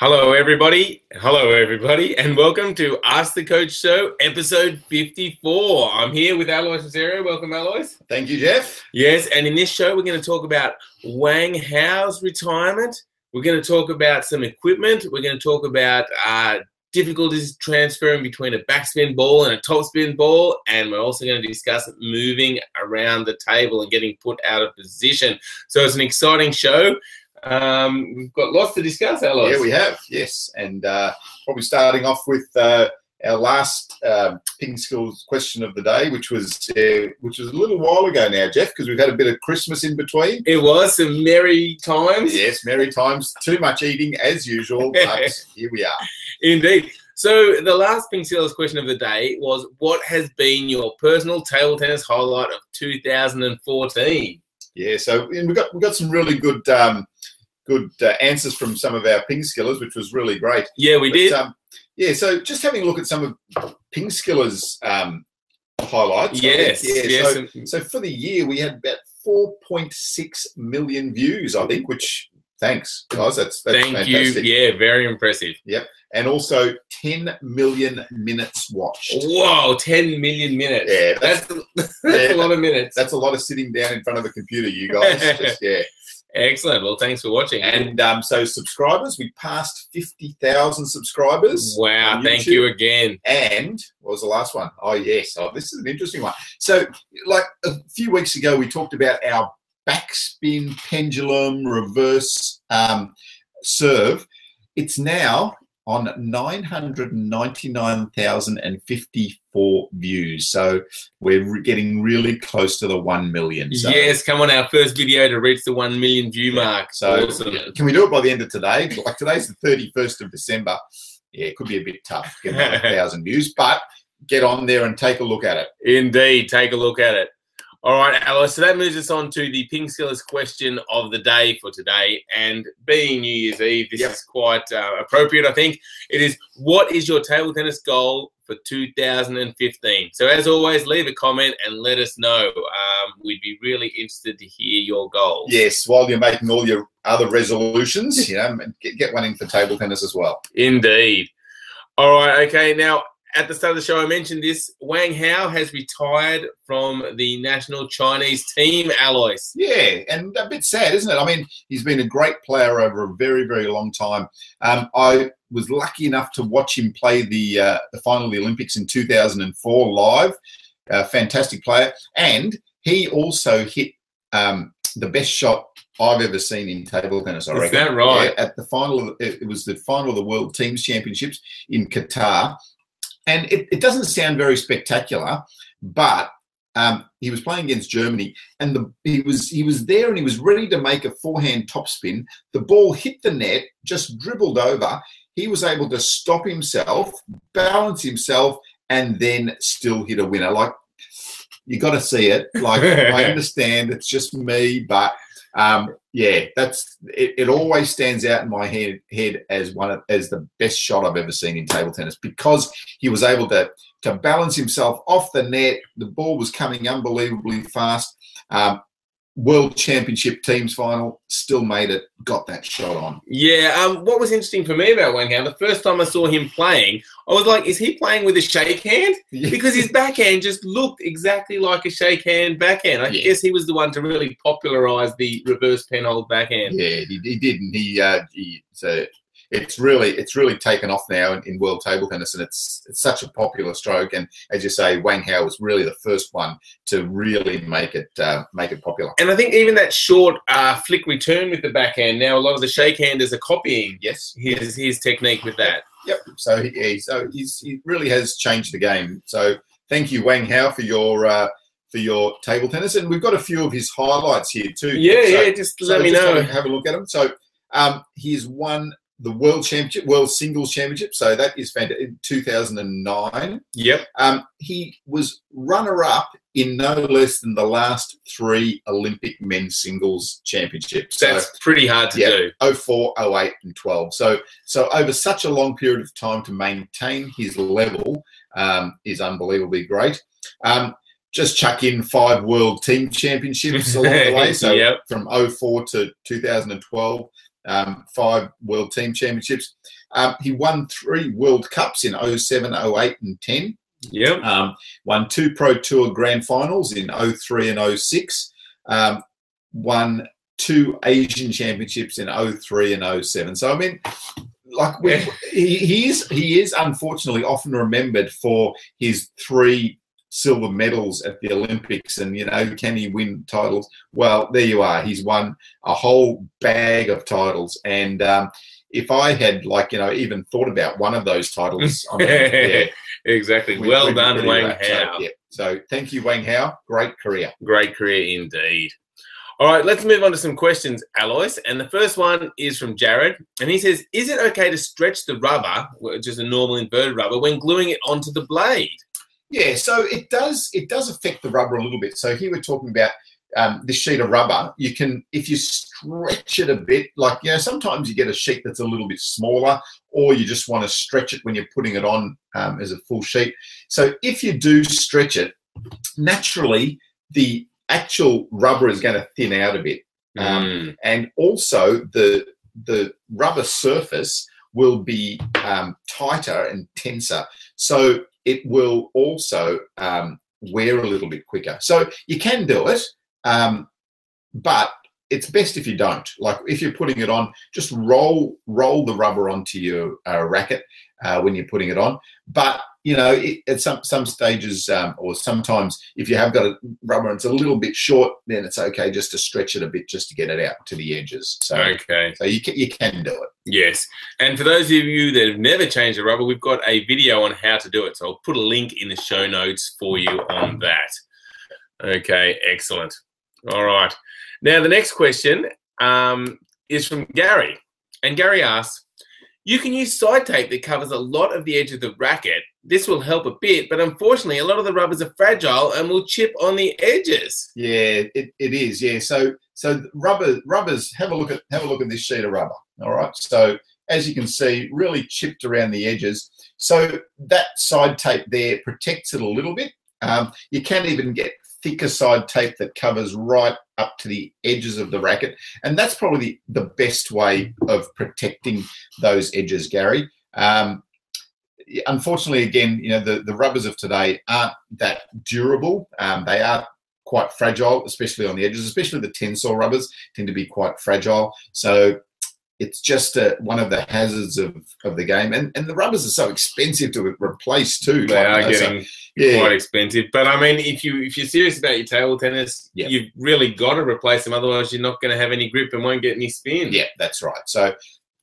Hello, everybody. Hello, everybody, and welcome to Ask the Coach Show, episode 54. I'm here with Alois Rosario. Welcome, Alois. Thank you, Jeff. Yes, and in this show, we're going to talk about Wang Hao's retirement. We're going to talk about some equipment. We're going to talk about uh, difficulties transferring between a backspin ball and a topspin ball. And we're also going to discuss moving around the table and getting put out of position. So it's an exciting show. Um, we've got lots to discuss, Alois. Yeah, we have. Yes, and uh, probably starting off with uh, our last uh, Ping Skills question of the day, which was uh, which was a little while ago now, Jeff, because we've had a bit of Christmas in between. It was some merry times. Yes, merry times. Too much eating as usual, but here we are. Indeed. So the last Ping Skills question of the day was, "What has been your personal table tennis highlight of 2014?" Yeah, so we got we got some really good um, good uh, answers from some of our ping skillers, which was really great. Yeah, we But, did. Um, yeah, so just having a look at some of ping skillers' um, highlights. Yes. Yeah, yes. so, so for the year, we had about 4.6 million views, I think, which thanks, guys. That's, that's Thank fantastic. you. Yeah, very impressive. Yep. And also 10 million minutes watched. Whoa, 10 million minutes. Yeah, that's, that's- that's, yeah, a lot of minutes. That's a lot of sitting down in front of a computer, you guys. Just, yeah. Excellent. Well, thanks for watching. And um, so subscribers, we passed 50,000 subscribers. wow, thank you again. And what was the last one? Oh, yes. Oh, this is an interesting one. So, like a few weeks ago, we talked about our backspin pendulum reverse um, serve. It's now on 999,054 views. So, we're getting really close to the 1 million. So, yes, come on, our first video to reach the 1 million view Yeah. mark. So, awesome. can we do it by the end of today? Like today's the 31st of December. Yeah, it could be a bit tough getting a thousand views, but get on there and take a look at it. Indeed, take a look at it. All right, Alois. So that moves us on to the Ping Skillers question of the day for today. And being New Year's Eve, this Yep. is quite uh, appropriate, I think. It is what is your table tennis goal for 2015? So, as always, leave a comment and let us know. Um, we'd be really interested to hear your goals. Yes, while you're making all your other resolutions, you know, get, get one in for table tennis as well. Indeed. All right. Okay. Now, at the start of the show, I mentioned this. Wang Hao has retired from the national Chinese team, Alois. Yeah, and a bit sad, isn't it? I mean, he's been a great player over a very, very long time. Um, I was lucky enough to watch him play the uh, the final of the Olympics in 2004 live. A fantastic player, and he also hit um, the best shot I've ever seen in table tennis. I Is reckon. that right? Yeah, at the final, of it was the final of the World Teams Championships in Qatar, and it, it doesn't sound very spectacular, but um, he was playing against Germany, and the, he was he was there and he was ready to make a forehand topspin. The ball hit the net, just dribbled over. He was able to stop himself, balance himself, and then still hit a winner. Like you got to see it. Like I understand it's just me, but um, yeah, that's it, it. Always stands out in my head, head as one of as the best shot I've ever seen in table tennis because he was able to to balance himself off the net. The ball was coming unbelievably fast. Um, World Championship teams final, still made it, got that shot on. Yeah, um, what was interesting for me about Wang Hao, the first time I saw him playing, I was like, is he playing with a shake hand? Because his backhand just looked exactly like a shake hand backhand. I Yeah. guess he was the one to really popularize the reverse penhold backhand. Yeah, he, he did, and he, uh, he so it's really it's really taken off now in, in world table tennis, and it's it's such a popular stroke. And as you say, Wang Hao was really the first one to really make it uh, make it popular. And I think even that short uh, flick return with the backhand, now a lot of the shake handers are copying Yes. his, his technique with that. Yep. So he, he so he's, he really has changed the game. So thank you, Wang Hao, for your uh, for your table tennis, and we've got a few of his highlights here too. Yeah, So- yeah, just So let me just know. Have a, have a look at them. So um, he's won the World Championship, World Singles Championship. So that is fantastic. In 2009, Yep. um, he was runner-up in no less than the last three Olympic men's singles championships. So That's pretty hard to Yeah. do. 04, 08, and 12. So, so over such a long period of time to maintain his level um, is unbelievably great. Um, just chuck in five world team championships along the way. So Yep. from 04 to 2012, um, five World Team Championships. Um, he won three World Cups in 07, 08, and 10. Yep. Um, won two Pro Tour Grand Finals in 03 and 06. Um, won two Asian Championships in 03 and 07. So I mean, like we, he, he is he is unfortunately often remembered for his three silver medals at the Olympics, and you know, can he win titles? Well, there you are. He's won a whole bag of titles, and um, if I had like you know even thought about one of those titles, I mean, yeah, exactly. we- well done, Wang wrapped. So, Hao. yeah. So thank you, Wang Hao. Great career. Great career indeed. All right, let's move on to some questions, Alois. And the first one is from Jared. And he says, Is it okay to stretch the rubber, which is a normal inverted rubber, when gluing it onto the blade? Yeah, so it does it does affect the rubber a little bit. So here we're talking about um, this sheet of rubber. You can if you stretch it a bit, like you know, sometimes you get a sheet that's a little bit smaller, or you just want to stretch it when you're putting it on um, as a full sheet. So if you do stretch it, naturally the actual rubber is going to thin out a bit. Um, Mm, and also the the rubber surface will be um, tighter and tenser, so it will also um, wear a little bit quicker. So you can do it, um, but it's best if you don't. Like if you're putting it on, just roll roll the rubber onto your uh, racket uh, when you're putting it on. But you know, it, at some some stages, um, or sometimes if you have got a rubber and it's a little bit short, then it's okay just to stretch it a bit just to get it out to the edges. So, okay. so you can, you can do it. Yes. And for those of you that have never changed the rubber, we've got a video on how to do it. So I'll put a link in the show notes for you on that. Okay, excellent. All right. Now, the next question um, is from Gary. And Gary asks You can use side tape that covers a lot of the edge of the racket. This will help a bit, but unfortunately, a lot of the rubbers are fragile and will chip on the edges. Yeah, it, it is. Yeah. So so rubber rubbers. Have a look at have a look at this sheet of rubber. All right. So as you can see, really chipped around the edges. So that side tape there protects it a little bit. Um, you can even get thicker side tape that covers right up to the edges of the racket, and that's probably the, the best way of protecting those edges, Gary. Um, unfortunately, again, you know the, the rubbers of today aren't that durable. Um, they are quite fragile, especially on the edges. Especially the tensile rubbers tend to be quite fragile. So it's just uh, one of the hazards of, of the game. And and the rubbers are so expensive to replace too. They are Like, you know, so- getting yeah. quite expensive. But I mean, if you if you're serious about your table tennis, you've really got to replace them. Otherwise, you're not going to have any grip and won't get any spin. Yeah, that's right. So,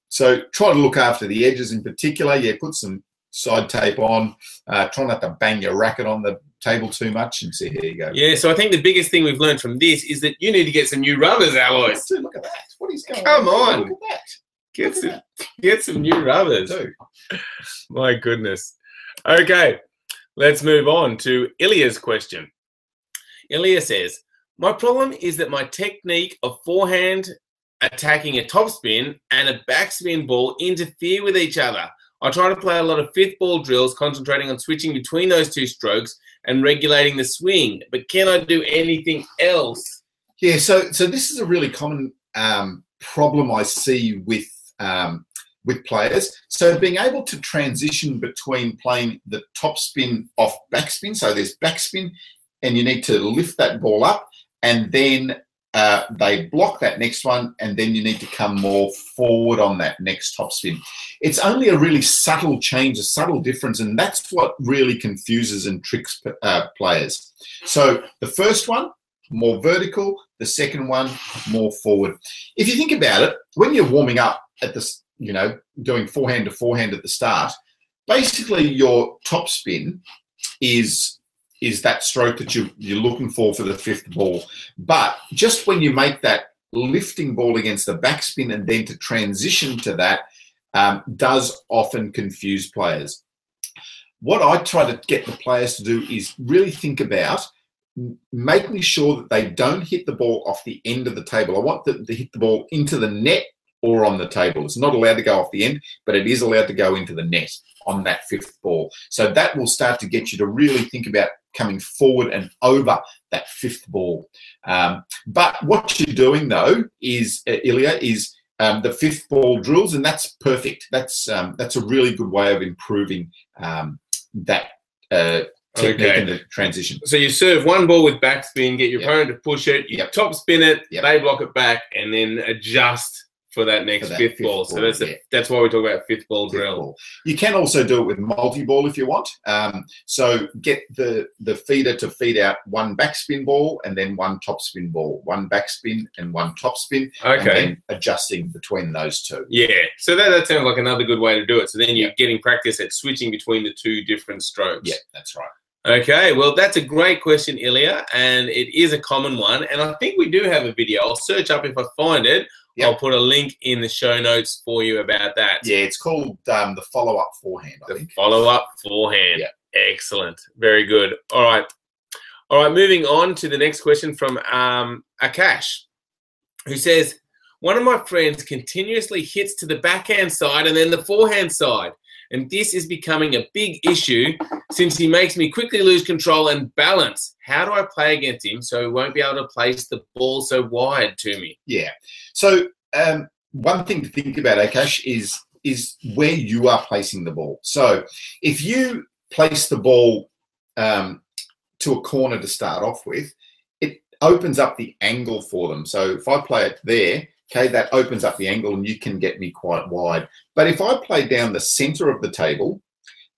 so try to look after the edges in particular. Yeah, put some side tape on. Uh, try not to bang your racket on the table too much. And see, here you go. Yeah, so I think the biggest thing we've learned from this is that you need to get some new rubbers, Alois. Dude, look at that. What is going Come on? on. Look at that. Get Look some, get some new rubbers. Dude. My goodness. Okay, let's move on to Ilya's question. Ilya says, My problem is that my technique of forehand attacking a topspin and a backspin ball interfere with each other. I try to play a lot of fifth ball drills, concentrating on switching between those two strokes and regulating the swing. But can I do anything else? Yeah, so so this is a really common um, problem I see with um, with players. So being able to transition between playing the top spin off backspin. So there's backspin, and you need to lift that ball up, and then uh, they block that next one, and then you need to come more forward on that next top spin. It's only a really subtle change, a subtle difference, and that's what really confuses and tricks uh, players. So the first one, more vertical. The second one, more forward. If you think about it, when you're warming up at this, you know, doing forehand to forehand at the start, basically your top spin is is that stroke that you, you're looking for for the fifth ball. But just when you make that lifting ball against the backspin and then to transition to that um, does often confuse players. What I try to get the players to do is really think about making sure that they don't hit the ball off the end of the table. I want them to hit the ball into the net or on the table. It's not allowed to go off the end, but it is allowed to go into the net on that fifth ball. So that will start to get you to really think about coming forward and over that fifth ball. Um, but what you're doing though is, uh, Ilya, is um, the fifth ball drills, and that's perfect. That's um, that's a really good way of improving um, that uh, technique Okay. in the transition. So you serve one ball with backspin, get your Yep. opponent to push it, you Yep. top spin it, Yep. they block it back, and then adjust for that next that fifth, fifth ball. So that's yeah. that's why we talk about fifth ball Fifth drill. ball. You can also do it with multi-ball if you want. Um, so get the the feeder to feed out one backspin ball and then one topspin ball, one backspin and one topspin, and Okay. then adjusting between those two. Yeah. So that, that sounds like another good way to do it. So then you're Yeah. getting practice at switching between the two different strokes. Yeah, that's right. Okay, well, that's a great question, Ilya, and it is a common one. And I think we do have a video. I'll search up if I find it. Yep. I'll put a link in the show notes for you about that. Yeah, it's called um, the follow-up forehand. I The follow up forehand. Yeah. Excellent. Very good. All right. All right, moving on to the next question from um, Akash, who says, One of my friends continuously hits to the backhand side and then the forehand side. And this is becoming a big issue since he makes me quickly lose control and balance. How do I play against him so he won't be able to place the ball so wide to me? Yeah. So um, one thing to think about, Akash, is is where you are placing the ball. So if you place the ball um, to a corner to start off with, it opens up the angle for them. So if I play it there, okay, that opens up the angle and you can get me quite wide. But if I play down the center of the table,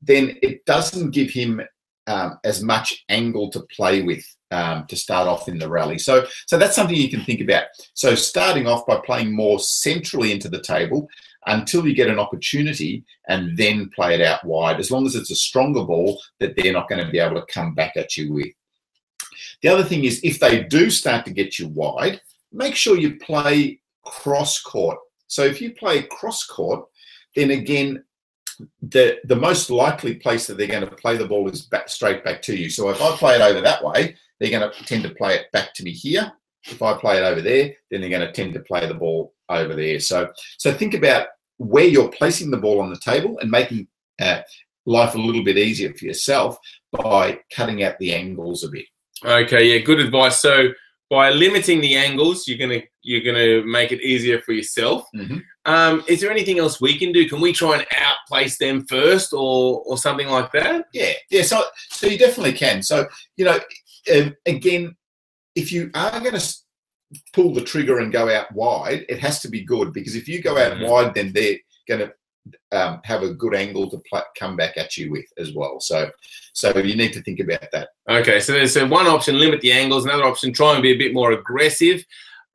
then it doesn't give him um, as much angle to play with um, to start off in the rally. So, so that's something you can think about. So, starting off by playing more centrally into the table until you get an opportunity, and then play it out wide. As long as it's a stronger ball that they're not going to be able to come back at you with. The other thing is, if they do start to get you wide, make sure you play cross court. So, if you play cross court, then again, the the most likely place that they're going to play the ball is back straight back to you. So if I play it over that way, they're going to tend to play it back to me here. If I play it over there, then they're going to tend to play the ball over there. So so think about where you're placing the ball on the table and making uh, life a little bit easier for yourself by cutting out the angles a bit. Okay, yeah, good advice. So by limiting the angles, you're gonna you're gonna make it easier for yourself. Mhm. Um, is there anything else we can do? Can we try and outplace them first, or or something like that? Yeah, yeah. So, so you definitely can. So, you know, um, again, if you are going to pull the trigger and go out wide, it has to be good because if you go out Mhm. wide, then they're going to um, have a good angle to pl- come back at you with as well. So, so you need to think about that. Okay, so there's so one option: limit the angles. Another option: try and be a bit more aggressive.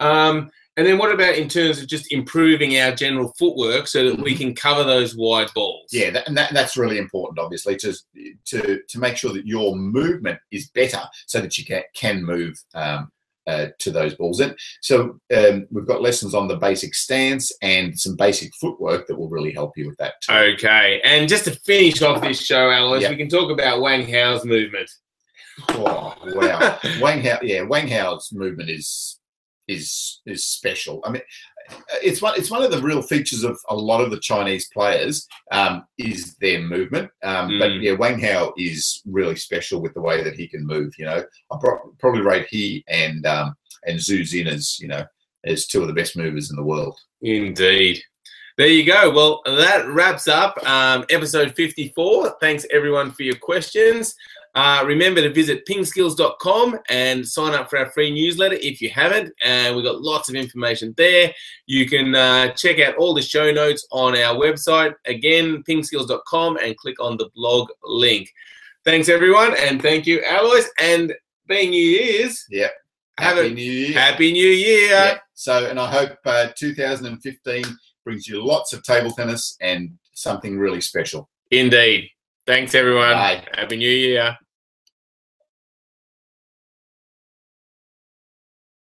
Um, and then what about in terms of just improving our general footwork so that we can cover those wide balls? Yeah, that, and that, that's really important, obviously, to to to make sure that your movement is better, so that you can can move um, uh, to those balls. And so um, we've got lessons on the basic stance and some basic footwork that will really help you with that too. Okay, and just to finish off this show, Alois, Yeah. we can talk about Wang Hao's movement. Oh, wow, Wang Hao, yeah, Wang Hao's movement is is is special. I mean, it's one it's one of the real features of a lot of the Chinese players um, is their movement. Um, But Mm. yeah, Wang Hao is really special with the way that he can move. You know, I pro- probably rate he and um, and Xu Xin as you know as two of the best movers in the world. Indeed. There you go. Well, that wraps up um, episode 54. Thanks everyone for your questions. Uh, remember to visit pingskills.com and sign up for our free newsletter if you haven't. And we've got lots of information there. You can uh, check out all the show notes on our website. Again, pingskills.com and click on the blog link. Thanks everyone. And thank you, Alois. And being New Year's, Yep. Happy a- New Year. Happy New Year. Yeah. So, and I hope uh, 2015 brings you lots of table tennis and something really special. Indeed. Thanks, everyone. Bye. Happy New Year.